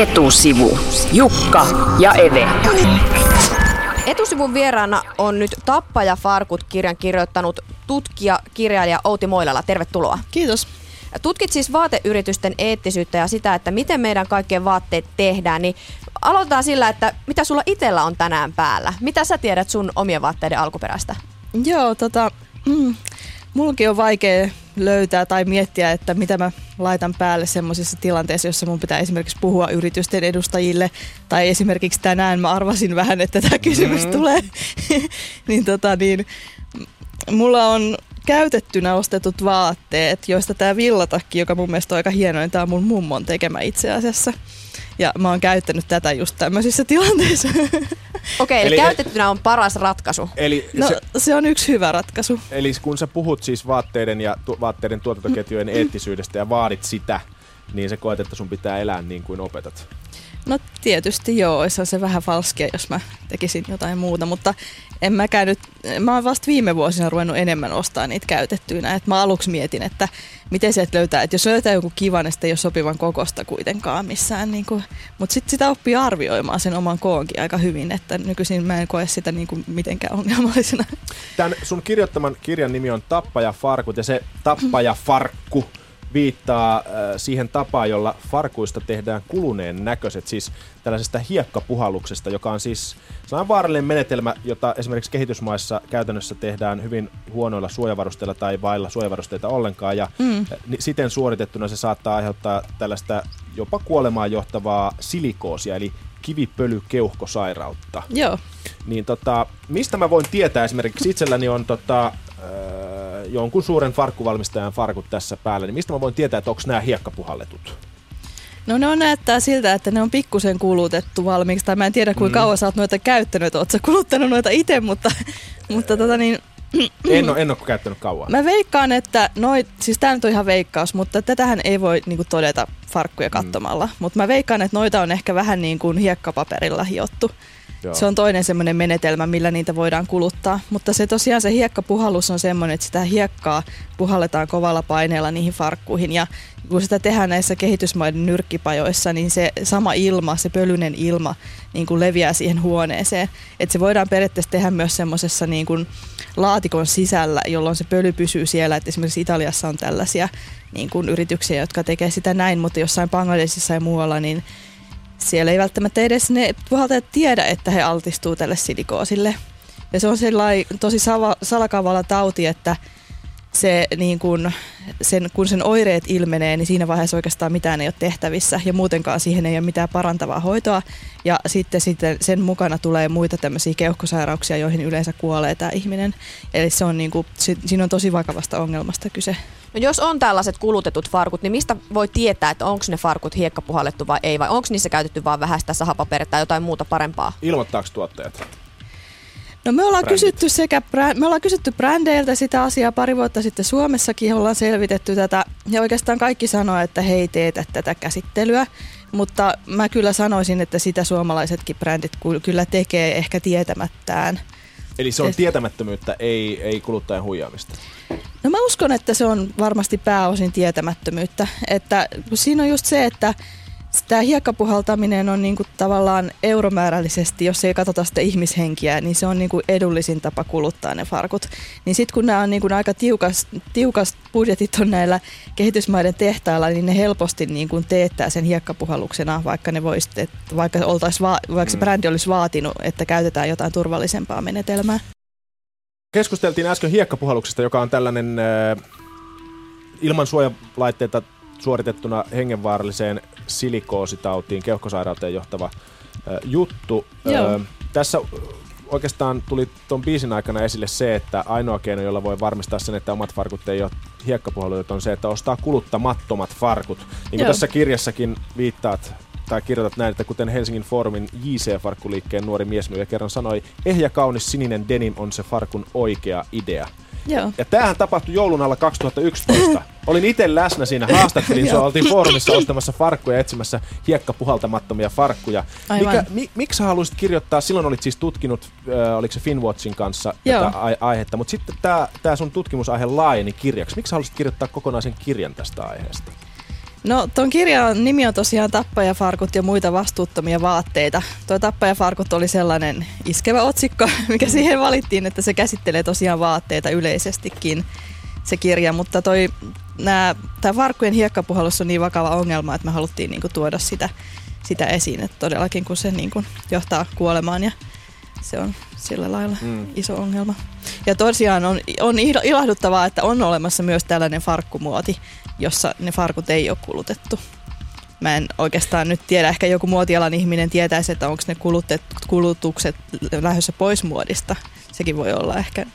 Etusivu. Jukka ja Eve. Etusivun vieraana on nyt Tappaja Farkut kirjan kirjoittanut tutkija, kirjailija Outi Moilala. Tervetuloa. Kiitos. Tutkit siis vaateyritysten eettisyyttä ja sitä, että miten meidän kaikkien vaatteet tehdään. Niin aloitetaan sillä, että mitä sulla itsellä on tänään päällä? Mitä sä tiedät sun omien vaatteiden alkuperästä? Joo, tota, mm, mullakin on vaikea löytää tai miettiä, että mitä mä laitan päälle semmoisessa tilanteessa, jossa mun pitää esimerkiksi puhua yritysten edustajille. Tai esimerkiksi tänään mä arvasin vähän, että tämä kysymys mm. tulee. niin, tota, niin, mulla on käytettynä ostetut vaatteet, joista tämä villatakki, joka mun mielestä on aika hieno, niin tämä on mun mummon tekemä itse asiassa. Ja mä oon käyttänyt tätä just tämmöisissä tilanteissa. Okei, eli, eli käytettynä on paras ratkaisu. Eli no, se, se on yksi hyvä ratkaisu. Eli kun sä puhut siis vaatteiden ja tu, vaatteiden tuotantoketjujen mm. eettisyydestä ja vaadit sitä, niin se koet, että sun pitää elää niin kuin opetat. No tietysti joo, se on se vähän falskia, jos mä tekisin jotain muuta, mutta en mäkään nyt, mä oon vasta viime vuosina ruvennut enemmän ostaa niitä käytettyinä. Et mä aluksi mietin, että miten sieltä löytää, että jos löytää joku kivan, niin ei ole sopivan kokosta kuitenkaan missään. Niin mutta sitten sitä oppii arvioimaan sen oman koonkin aika hyvin, että nykyisin mä en koe sitä niin kuin mitenkään ongelmallisena. Tämän sun kirjoittaman kirjan nimi on Tappaja Farkut ja se Tappaja Farkku viittaa äh, siihen tapaan, jolla farkuista tehdään kuluneen näköiset, siis tällaisesta hiekkapuhalluksesta, joka on siis sellainen vaarallinen menetelmä, jota esimerkiksi kehitysmaissa käytännössä tehdään hyvin huonoilla suojavarusteilla tai vailla suojavarusteita ollenkaan, ja mm. siten suoritettuna se saattaa aiheuttaa tällaista jopa kuolemaan johtavaa silikoosia, eli kivipölykeuhkosairautta. Joo. Niin tota, mistä mä voin tietää esimerkiksi itselläni on tota, jonkun suuren farkkuvalmistajan farkut tässä päällä, niin mistä mä voin tietää, että onko nämä hiekkapuhalletut? No ne on näyttää siltä, että ne on pikkusen kulutettu valmiiksi, tai mä en tiedä kuinka mm. kauan sä oot noita käyttänyt, oot sä kuluttanut noita itse, mutta, mutta tota niin... En ole, en ole käyttänyt kauan. Mä veikkaan, että noit, siis tämä nyt on ihan veikkaus, mutta tätähän ei voi niinku todeta farkkuja mm. katsomalla. Mm. Mutta mä veikkaan, että noita on ehkä vähän niin kuin hiekkapaperilla hiottu. Joo. Se on toinen semmoinen menetelmä, millä niitä voidaan kuluttaa. Mutta se tosiaan se hiekkapuhallus on semmoinen, että sitä hiekkaa puhalletaan kovalla paineella niihin farkkuihin. Ja kun sitä tehdään näissä kehitysmaiden nyrkkipajoissa, niin se sama ilma, se pölyinen ilma niin kuin leviää siihen huoneeseen. Että se voidaan periaatteessa tehdä myös semmoisessa niin kuin laatikon sisällä, jolloin se pöly pysyy siellä. Että esimerkiksi Italiassa on tällaisia niin kuin yrityksiä, jotka tekee sitä näin, mutta jossain Bangladesissa ja muualla, niin siellä ei välttämättä edes ne puhaltajat tiedä, että he altistuu tälle silikoosille. Ja se on sellainen tosi salakavalla tauti, että se, niin kun, sen, kun sen oireet ilmenee, niin siinä vaiheessa oikeastaan mitään ei ole tehtävissä ja muutenkaan siihen ei ole mitään parantavaa hoitoa. Ja sitten, sitten sen mukana tulee muita tämmöisiä keuhkosairauksia, joihin yleensä kuolee tämä ihminen. Eli se on niin kuin, siinä on tosi vakavasta ongelmasta kyse. No jos on tällaiset kulutetut farkut, niin mistä voi tietää, että onko ne farkut hiekkapuhallettu vai ei, vai onko niissä käytetty vain vähäistä sahapaperia tai jotain muuta parempaa? Ilmoittaako tuottajat? No me ollaan, kysytty sekä, me ollaan kysytty brändeiltä sitä asiaa pari vuotta sitten Suomessakin, ollaan selvitetty tätä ja oikeastaan kaikki sanoo, että he ei teetä tätä käsittelyä. Mutta mä kyllä sanoisin, että sitä suomalaisetkin brändit kyllä tekee ehkä tietämättään. Eli se on tietämättömyyttä, ei, ei kuluttajan huijaamista? No mä uskon, että se on varmasti pääosin tietämättömyyttä. Että siinä on just se, että Tämä hiekkapuhaltaminen on niinku tavallaan euromäärällisesti, jos ei katsota sitä ihmishenkiä, niin se on niinku edullisin tapa kuluttaa ne farkut. Niin sitten kun nämä on niinku aika tiukas, tiukas budjetit on näillä kehitysmaiden tehtailla, niin ne helposti niinku teettää sen hiekkapuhalluksena, vaikka, ne vois, vaikka, oltais va- vaikka se mm. brändi olisi vaatinut, että käytetään jotain turvallisempaa menetelmää. Keskusteltiin äsken hiekkapuhalluksesta, joka on tällainen äh, ilman suojalaitteita suoritettuna hengenvaaralliseen silikoositautiin, keuhkosairauteen johtava äh, juttu. Äh, tässä oikeastaan tuli tuon biisin aikana esille se, että ainoa keino, jolla voi varmistaa sen, että omat farkut ei ole hiekkapuhaluja, on se, että ostaa kuluttamattomat farkut. Niin kuin tässä kirjassakin viittaat tai kirjoitat näin, että kuten Helsingin Foorumin JC-farkkuliikkeen nuori miesmyyjä kerran sanoi, ehjä kaunis sininen denim on se farkun oikea idea. Joo. Ja tämähän tapahtui joulun alla 2011. Olin itse läsnä siinä, haastattelin sua, oltiin foorumissa ostamassa farkkuja etsimässä hiekkapuhaltamattomia farkkuja. Mikä, mi, miksi sä haluaisit kirjoittaa, silloin olit siis tutkinut, äh, oliko se Finwatchin kanssa Joo. tätä a- aihetta, mutta sitten tämä sun tutkimusaihe laajeni kirjaksi. Miksi haluaisit kirjoittaa kokonaisen kirjan tästä aiheesta? No tuon kirjan nimi on tosiaan Tappajafarkut ja muita vastuuttomia vaatteita. Tuo Tappajafarkut oli sellainen iskevä otsikko, mikä mm. siihen valittiin, että se käsittelee tosiaan vaatteita yleisestikin se kirja, mutta toi, tämä farkkujen hiekkapuhallus on niin vakava ongelma, että me haluttiin niinku tuoda sitä, sitä esiin, että todellakin kun se niinku johtaa kuolemaan ja se on sillä lailla mm. iso ongelma. Ja tosiaan on, on ilahduttavaa, että on olemassa myös tällainen farkkumuoti, jossa ne farkut ei ole kulutettu. Mä en oikeastaan nyt tiedä, ehkä joku muotialan ihminen tietäisi, että onko ne kulutukset lähdössä pois muodista. Sekin voi olla ehkä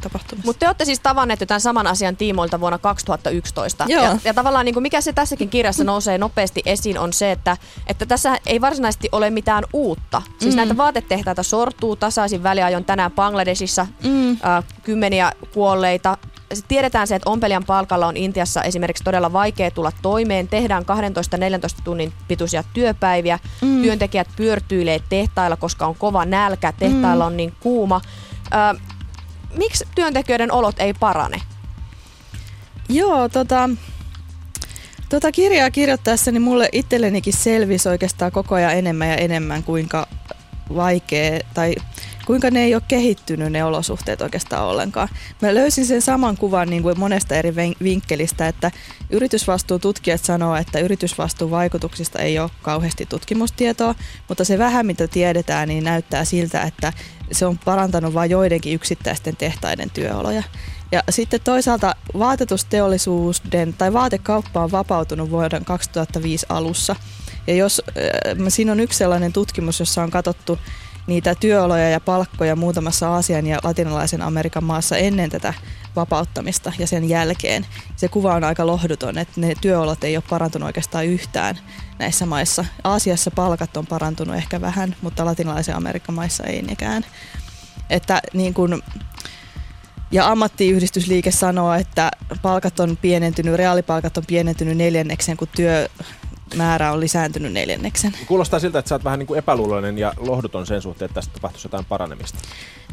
tapahtumassa. Mutta te olette siis tavanneet jo tämän saman asian tiimoilta vuonna 2011. Joo. Ja, ja tavallaan niin kuin mikä se tässäkin kirjassa nousee nopeasti esiin on se, että, että tässä ei varsinaisesti ole mitään uutta. Siis mm. näitä vaatetehtaita sortuu tasaisin väliajon tänään Bangladesissa mm. äh, kymmeniä kuolleita. Tiedetään se, että ompelijan palkalla on Intiassa esimerkiksi todella vaikea tulla toimeen. Tehdään 12-14 tunnin pituisia työpäiviä. Mm. Työntekijät pyörtyilee tehtailla, koska on kova nälkä. Tehtailla mm. on niin kuuma. Äh, miksi työntekijöiden olot ei parane? Joo, tota, tota kirjaa kirjoittaessa niin mulle itsellenikin selvisi oikeastaan koko ajan enemmän ja enemmän, kuinka vaikea tai kuinka ne ei ole kehittynyt ne olosuhteet oikeastaan ollenkaan. Mä löysin sen saman kuvan niin kuin monesta eri vinkkelistä, että yritysvastuun tutkijat sanoo, että yritysvastuun vaikutuksista ei ole kauheasti tutkimustietoa, mutta se vähän mitä tiedetään, niin näyttää siltä, että se on parantanut vain joidenkin yksittäisten tehtaiden työoloja. Ja sitten toisaalta vaatetusteollisuuden tai vaatekauppa on vapautunut vuoden 2005 alussa. Ja jos, äh, siinä on yksi sellainen tutkimus, jossa on katsottu niitä työoloja ja palkkoja muutamassa Aasian ja latinalaisen Amerikan maassa ennen tätä vapauttamista ja sen jälkeen. Se kuva on aika lohduton, että ne työolot ei ole parantunut oikeastaan yhtään näissä maissa. Aasiassa palkat on parantunut ehkä vähän, mutta latinalaisen Amerikan maissa ei nekään. Että niin kun, ja ammattiyhdistysliike sanoo, että palkat on pienentynyt, reaalipalkat on pienentynyt neljänneksen, kun työ, määrä on lisääntynyt neljänneksen. Kuulostaa siltä, että sä oot vähän niin kuin epäluuloinen ja lohduton sen suhteen, että tästä tapahtuisi jotain paranemista.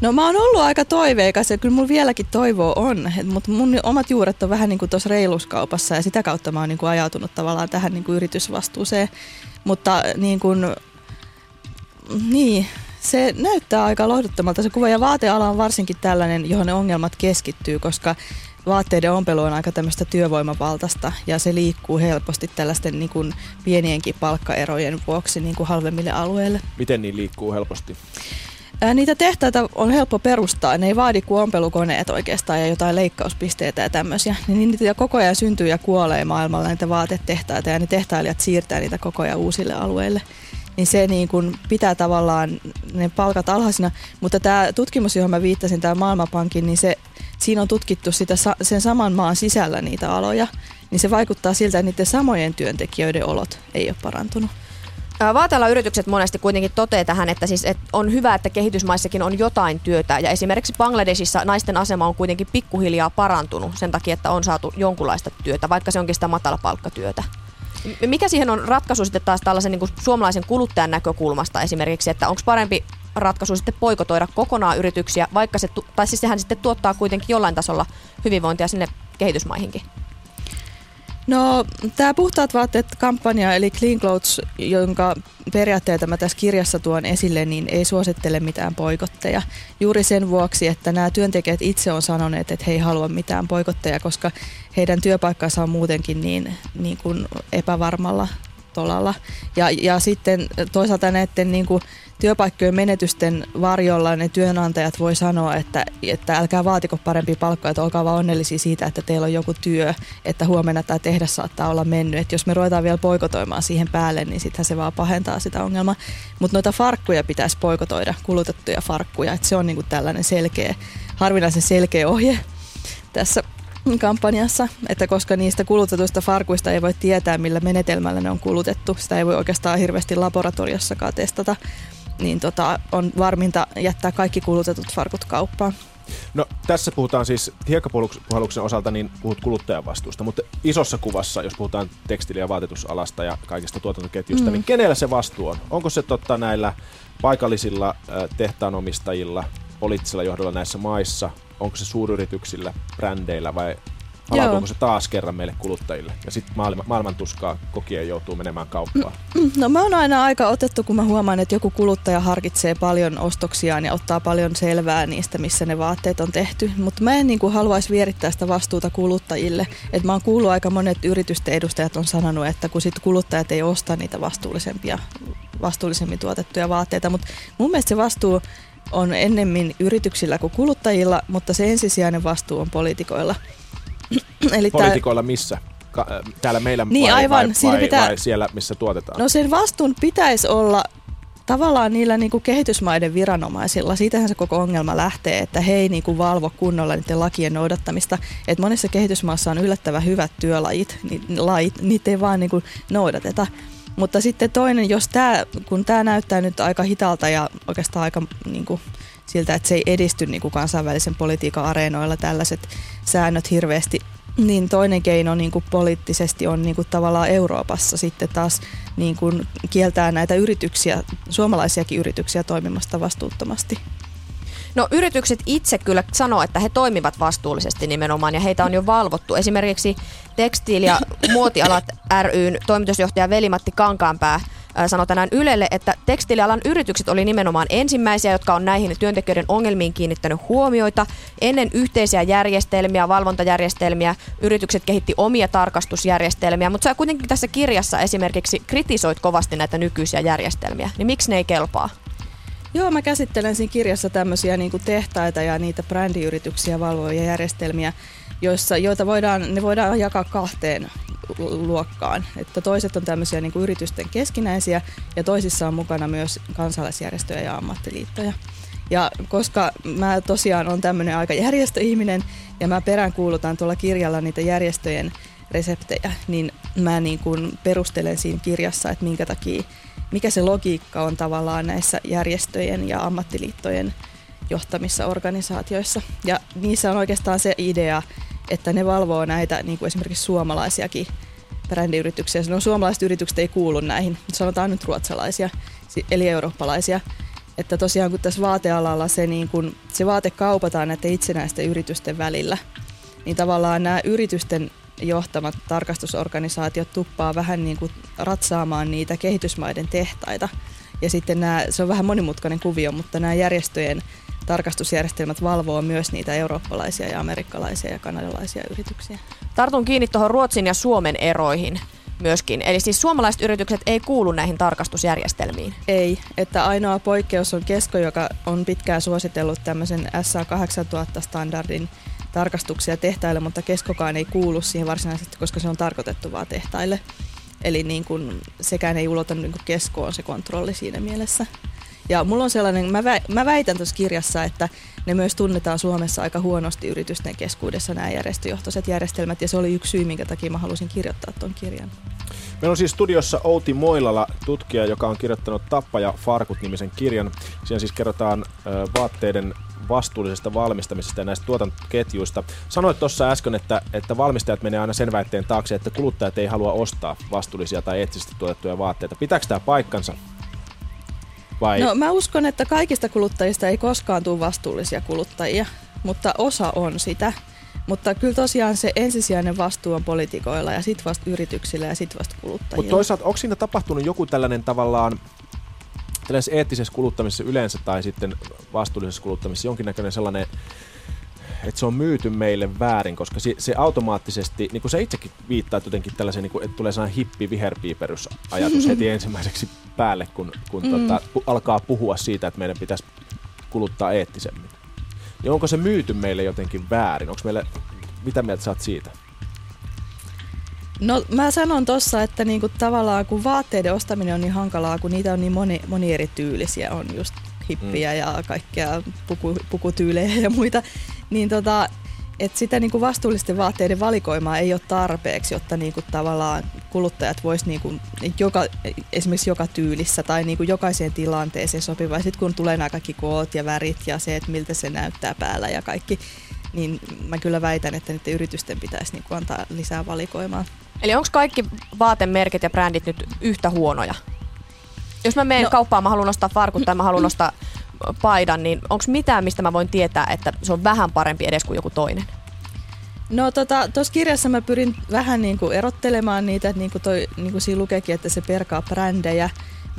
No mä oon ollut aika toiveikas ja kyllä mulla vieläkin toivoa on, mutta mun omat juuret on vähän niin kuin tuossa reiluskaupassa ja sitä kautta mä oon niin kuin ajautunut tavallaan tähän niin kuin yritysvastuuseen. Mutta niin kuin, niin, se näyttää aika lohduttomalta se kuva ja vaateala on varsinkin tällainen, johon ne ongelmat keskittyy, koska vaatteiden ompelu on aika tämmöistä työvoimavaltaista ja se liikkuu helposti tällaisten niin kuin pienienkin palkkaerojen vuoksi niin kuin halvemmille alueille. Miten niin liikkuu helposti? Niitä tehtaita on helppo perustaa, ne ei vaadi kuin ompelukoneet oikeastaan ja jotain leikkauspisteitä ja tämmöisiä. Niin niitä koko ajan syntyy ja kuolee maailmalla niitä vaatetehtaita ja ne tehtailijat siirtää niitä koko ajan uusille alueille niin se niin kuin pitää tavallaan ne palkat alhaisina. Mutta tämä tutkimus, johon mä viittasin, tämä Maailmanpankin, niin se, siinä on tutkittu sitä, sen saman maan sisällä niitä aloja, niin se vaikuttaa siltä, että niiden samojen työntekijöiden olot ei ole parantunut. yritykset monesti kuitenkin toteaa tähän, että, siis, että on hyvä, että kehitysmaissakin on jotain työtä. Ja esimerkiksi Bangladesissa naisten asema on kuitenkin pikkuhiljaa parantunut sen takia, että on saatu jonkunlaista työtä, vaikka se onkin sitä matalapalkkatyötä. Mikä siihen on ratkaisu sitten taas tällaisen niin kuin suomalaisen kuluttajan näkökulmasta esimerkiksi, että onko parempi ratkaisu sitten poikotoida kokonaan yrityksiä, vaikka se, tai siis sehän sitten tuottaa kuitenkin jollain tasolla hyvinvointia sinne kehitysmaihinkin? No, tämä Puhtaat vaatteet kampanja, eli Clean Clothes, jonka periaatteita mä tässä kirjassa tuon esille, niin ei suosittele mitään poikotteja. Juuri sen vuoksi, että nämä työntekijät itse on sanoneet, että he ei halua mitään poikotteja, koska heidän työpaikkansa on muutenkin niin, niin kuin epävarmalla tolalla. Ja, ja sitten toisaalta näiden niin kuin työpaikkojen menetysten varjolla ne työnantajat voi sanoa, että, että älkää vaatiko parempia palkkoja, että olkaa vaan onnellisia siitä, että teillä on joku työ, että huomenna tämä tehdas saattaa olla mennyt. Että jos me ruvetaan vielä poikotoimaan siihen päälle, niin sittenhän se vaan pahentaa sitä ongelmaa. Mutta noita farkkuja pitäisi poikotoida, kulutettuja farkkuja, että se on niinku tällainen selkeä, harvinaisen selkeä ohje tässä kampanjassa, että koska niistä kulutetuista farkuista ei voi tietää, millä menetelmällä ne on kulutettu, sitä ei voi oikeastaan hirveästi laboratoriossakaan testata, niin tota, on varminta jättää kaikki kulutetut farkut kauppaan. No tässä puhutaan siis hiekkapuhalluksen osalta, niin puhut kuluttajan vastuusta, mutta isossa kuvassa, jos puhutaan tekstiili- ja vaatetusalasta ja kaikista tuotantoketjusta, mm. niin kenellä se vastuu on? Onko se totta näillä paikallisilla tehtaanomistajilla, poliittisella johdolla näissä maissa? Onko se suuryrityksillä, brändeillä vai palautuuko se taas kerran meille kuluttajille. Ja sitten maailma, maailman tuskaa kokien joutuu menemään kauppaan. No mä oon aina aika otettu, kun mä huomaan, että joku kuluttaja harkitsee paljon ostoksiaan ja ottaa paljon selvää niistä, missä ne vaatteet on tehty. Mutta mä en niin kuin haluaisi vierittää sitä vastuuta kuluttajille. Et mä oon kuullut aika monet yritysten edustajat on sanonut, että kun sit kuluttajat ei osta niitä vastuullisempia, vastuullisemmin tuotettuja vaatteita. Mutta mun mielestä se vastuu on ennemmin yrityksillä kuin kuluttajilla, mutta se ensisijainen vastuu on poliitikoilla. Eli poliitikoilla missä? Ka- äh, täällä meillä niin, vai, aivan. vai, Siinä vai, pitää... vai siellä, missä tuotetaan? No sen vastuun pitäisi olla tavallaan niillä niin kuin kehitysmaiden viranomaisilla, siitähän se koko ongelma lähtee, että he ei niin kuin valvo kunnolla niiden lakien noudattamista. Et monissa kehitysmaissa on yllättävän hyvät työlajit, niin, lait, niitä ei vaan niin kuin noudateta. Mutta sitten toinen, jos tämä, kun tämä näyttää nyt aika hitalta ja oikeastaan aika niin kuin, siltä, että se ei edisty niin kuin kansainvälisen politiikan areenoilla tällaiset säännöt hirveästi, niin toinen keino niin kuin poliittisesti on niin kuin tavallaan Euroopassa sitten taas niin kuin kieltää näitä yrityksiä, suomalaisiakin yrityksiä toimimasta vastuuttomasti. No yritykset itse kyllä sanoo, että he toimivat vastuullisesti nimenomaan ja heitä on jo valvottu. Esimerkiksi Tekstiili- ja muotialat ryn toimitusjohtaja Veli-Matti Kankaanpää sanoi tänään Ylelle, että tekstiilialan yritykset oli nimenomaan ensimmäisiä, jotka on näihin työntekijöiden ongelmiin kiinnittänyt huomioita. Ennen yhteisiä järjestelmiä, valvontajärjestelmiä, yritykset kehitti omia tarkastusjärjestelmiä, mutta sä kuitenkin tässä kirjassa esimerkiksi kritisoit kovasti näitä nykyisiä järjestelmiä. Niin miksi ne ei kelpaa? Joo, mä käsittelen siinä kirjassa tämmöisiä niin kuin tehtaita ja niitä brändiyrityksiä valvovia järjestelmiä, joissa, joita voidaan, ne voidaan jakaa kahteen luokkaan. Että toiset on tämmöisiä niin kuin yritysten keskinäisiä ja toisissa on mukana myös kansalaisjärjestöjä ja ammattiliittoja. Ja koska mä tosiaan on tämmöinen aika järjestöihminen ja mä peräänkuulutan tuolla kirjalla niitä järjestöjen reseptejä, niin mä niin kuin perustelen siinä kirjassa, että minkä takia, mikä se logiikka on tavallaan näissä järjestöjen ja ammattiliittojen johtamissa organisaatioissa. Ja niissä on oikeastaan se idea, että ne valvoo näitä niin kuin esimerkiksi suomalaisiakin brändiyrityksiä. No suomalaiset yritykset ei kuulu näihin, sanotaan nyt ruotsalaisia, eli eurooppalaisia. Että tosiaan kun tässä vaatealalla se, niin kun, se vaate kaupataan näiden itsenäisten yritysten välillä, niin tavallaan nämä yritysten johtamat tarkastusorganisaatiot tuppaa vähän niin kuin ratsaamaan niitä kehitysmaiden tehtaita. Ja sitten nämä, se on vähän monimutkainen kuvio, mutta nämä järjestöjen tarkastusjärjestelmät valvoo myös niitä eurooppalaisia ja amerikkalaisia ja kanadalaisia yrityksiä. Tartun kiinni tuohon Ruotsin ja Suomen eroihin myöskin. Eli siis suomalaiset yritykset ei kuulu näihin tarkastusjärjestelmiin? Ei, että ainoa poikkeus on Kesko, joka on pitkään suositellut tämmöisen SA8000-standardin tarkastuksia tehtaille, mutta Keskokaan ei kuulu siihen varsinaisesti, koska se on tarkoitettu vaan tehtaille. Eli niin kun, sekään ei ulota niin keskoon se kontrolli siinä mielessä. Ja mulla on sellainen, mä, mä väitän tuossa kirjassa, että ne myös tunnetaan Suomessa aika huonosti yritysten keskuudessa nämä järjestöjohtoiset järjestelmät, ja se oli yksi syy, minkä takia mä halusin kirjoittaa tuon kirjan. Meillä on siis studiossa Outi Moilala, tutkija, joka on kirjoittanut Tappaja Farkut-nimisen kirjan. Siinä siis kerrotaan vaatteiden vastuullisesta valmistamisesta ja näistä tuotantoketjuista. Sanoit tuossa äsken, että, että valmistajat menee aina sen väitteen taakse, että kuluttajat ei halua ostaa vastuullisia tai eettisesti tuotettuja vaatteita. Pitääkö tämä paikkansa? Vai? No mä uskon, että kaikista kuluttajista ei koskaan tule vastuullisia kuluttajia, mutta osa on sitä. Mutta kyllä tosiaan se ensisijainen vastuu on poliitikoilla ja sitten vasta yrityksillä ja sitten vasta kuluttajilla. Mutta toisaalta onko siinä tapahtunut joku tällainen tavallaan tällaisessa eettisessä kuluttamisessa yleensä tai sitten vastuullisessa kuluttamisessa jonkinnäköinen sellainen että se on myyty meille väärin, koska se, se automaattisesti, niin kuin sä itsekin viittaat jotenkin tällaisen, niin kuin, että tulee sellainen hippi viherpiiperys ajatus heti ensimmäiseksi päälle, kun, kun mm. tota, alkaa puhua siitä, että meidän pitäisi kuluttaa eettisemmin. Niin onko se myyty meille jotenkin väärin? Onko meille, mitä mieltä sä oot siitä? No mä sanon tossa, että niinku tavallaan kun vaatteiden ostaminen on niin hankalaa, kun niitä on niin moni, moni eri tyylisiä, on just hippiä mm. ja kaikkea puku, pukutyylejä ja muita, niin tota, että sitä niinku vastuullisten vaatteiden valikoimaa ei ole tarpeeksi, jotta niinku tavallaan kuluttajat vois niinku joka, esimerkiksi joka tyylissä tai niinku jokaiseen tilanteeseen sopiva. Sitten kun tulee nämä kaikki koot ja värit ja se, että miltä se näyttää päällä ja kaikki, niin mä kyllä väitän, että niiden yritysten pitäisi niinku antaa lisää valikoimaa. Eli onko kaikki vaatemerkit ja brändit nyt yhtä huonoja? Jos mä menen no. kauppaan, mä haluan ostaa farkut tai mä haluan ostaa paidan, niin onko mitään, mistä mä voin tietää, että se on vähän parempi edes kuin joku toinen? No tuossa tota, kirjassa mä pyrin vähän niin kuin erottelemaan niitä, että niin kuin, toi, niin kuin siinä lukeekin, että se perkaa brändejä,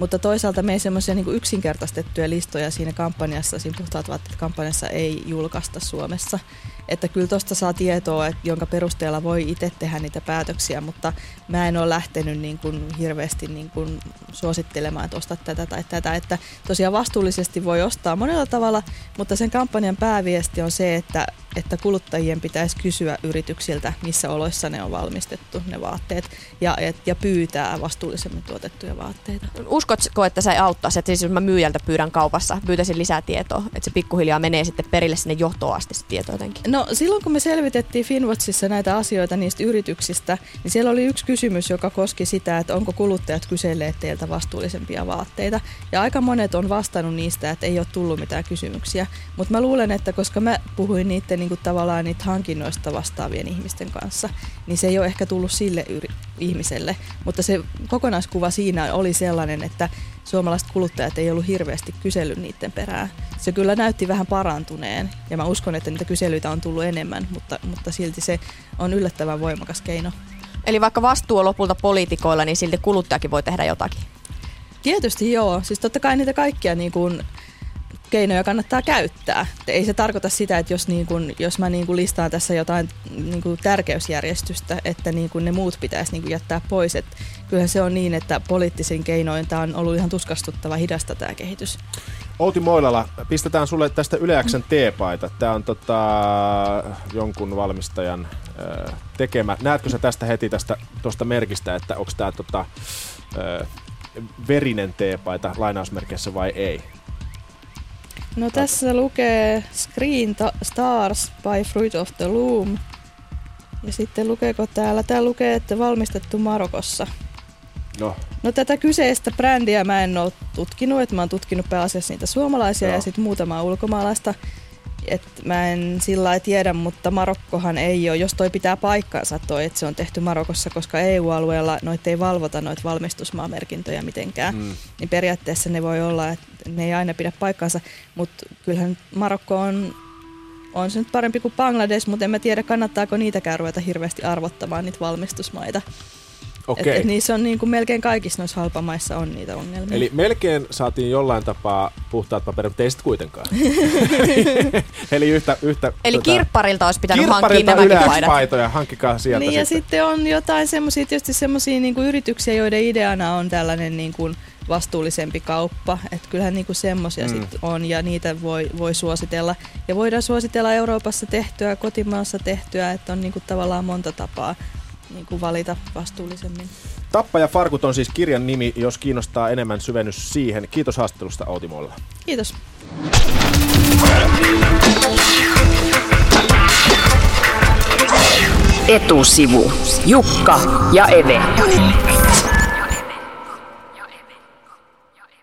mutta toisaalta me ei semmoisia niin yksinkertaistettuja listoja siinä kampanjassa, siinä puhtaat vaatteet kampanjassa ei julkaista Suomessa. Että kyllä tuosta saa tietoa, että, jonka perusteella voi itse tehdä niitä päätöksiä, mutta mä en ole lähtenyt niin kuin hirveästi niin kuin suosittelemaan, että ostaa tätä tai tätä. Että tosiaan vastuullisesti voi ostaa monella tavalla, mutta sen kampanjan pääviesti on se, että, että kuluttajien pitäisi kysyä yrityksiltä, missä oloissa ne on valmistettu, ne vaatteet, ja, ja pyytää vastuullisemmin tuotettuja vaatteita. Uskotko, että se auttaisi, että siis jos mä myyjältä pyydän kaupassa, pyytäisin lisää tietoa, että se pikkuhiljaa menee sitten perille sinne johtoon asti se tieto jotenkin? No silloin kun me selvitettiin Finwatchissa näitä asioita niistä yrityksistä, niin siellä oli yksi kysymys, joka koski sitä, että onko kuluttajat kyselleet teiltä vastuullisempia vaatteita. Ja aika monet on vastannut niistä, että ei ole tullut mitään kysymyksiä. Mutta mä luulen, että koska mä puhuin niiden niin kuin tavallaan niitä hankinnoista vastaavien ihmisten kanssa, niin se ei ole ehkä tullut sille yri- ihmiselle. Mutta se kokonaiskuva siinä oli sellainen, että suomalaiset kuluttajat ei ollut hirveästi kysellyt niiden perään. Se kyllä näytti vähän parantuneen ja mä uskon, että niitä kyselyitä on tullut enemmän, mutta, mutta silti se on yllättävän voimakas keino. Eli vaikka vastuu on lopulta poliitikoilla, niin silti kuluttajakin voi tehdä jotakin? Tietysti joo. Siis totta kai niitä kaikkia niin kuin keinoja kannattaa käyttää. Ei se tarkoita sitä, että jos, niin kun, jos mä niin kun listaan tässä jotain niin kun tärkeysjärjestystä, että niin kun ne muut pitäisi niin kun jättää pois. Et kyllähän se on niin, että poliittisin keinoin tämä on ollut ihan tuskastuttava hidasta tämä kehitys. Outi Moilala, pistetään sulle tästä Yleäksen teepaita. Tämä on tota, jonkun valmistajan ö, tekemä. Näetkö sä tästä heti tästä tuosta merkistä, että onko tämä tota, ö, verinen teepaita lainausmerkeissä vai ei? No tässä lukee Screen Stars by Fruit of the Loom. Ja sitten lukeeko täällä? Täällä lukee, että valmistettu Marokossa. No. No tätä kyseistä brändiä mä en ole tutkinut, että mä oon tutkinut pääasiassa niitä suomalaisia no. ja sitten muutamaa ulkomaalaista. Et mä en sillä tiedä, mutta Marokkohan ei ole, jos toi pitää paikkaansa toi, että se on tehty Marokossa, koska EU-alueella noita ei valvota noita valmistusmaamerkintöjä mitenkään, mm. niin periaatteessa ne voi olla, että ne ei aina pidä paikkaansa, mutta kyllähän Marokko on, on se nyt parempi kuin Bangladesh, mutta en mä tiedä kannattaako niitäkään ruveta hirveästi arvottamaan niitä valmistusmaita. Okay. Et, et niissä on niin kuin melkein kaikissa noissa halpamaissa on niitä ongelmia. Eli melkein saatiin jollain tapaa puhtaat paperit, mutta ei sitten kuitenkaan. Eli yhtä, yhtä Eli tota, kirpparilta olisi pitänyt hankkia paidat. paitoja, hankkikaa sieltä niin, sitten. ja sitten on jotain semmoisia, tietysti semmoisia niin yrityksiä, joiden ideana on tällainen niin kuin vastuullisempi kauppa. Että kyllähän niin semmoisia mm. sit on ja niitä voi, voi suositella. Ja voidaan suositella Euroopassa tehtyä, kotimaassa tehtyä, että on niin kuin tavallaan monta tapaa niin kuin valita vastuullisemmin. Tappa ja Farkut on siis kirjan nimi, jos kiinnostaa enemmän syvennys siihen. Kiitos haastattelusta Outi Molla. Kiitos. Etusivu. Jukka ja Eve.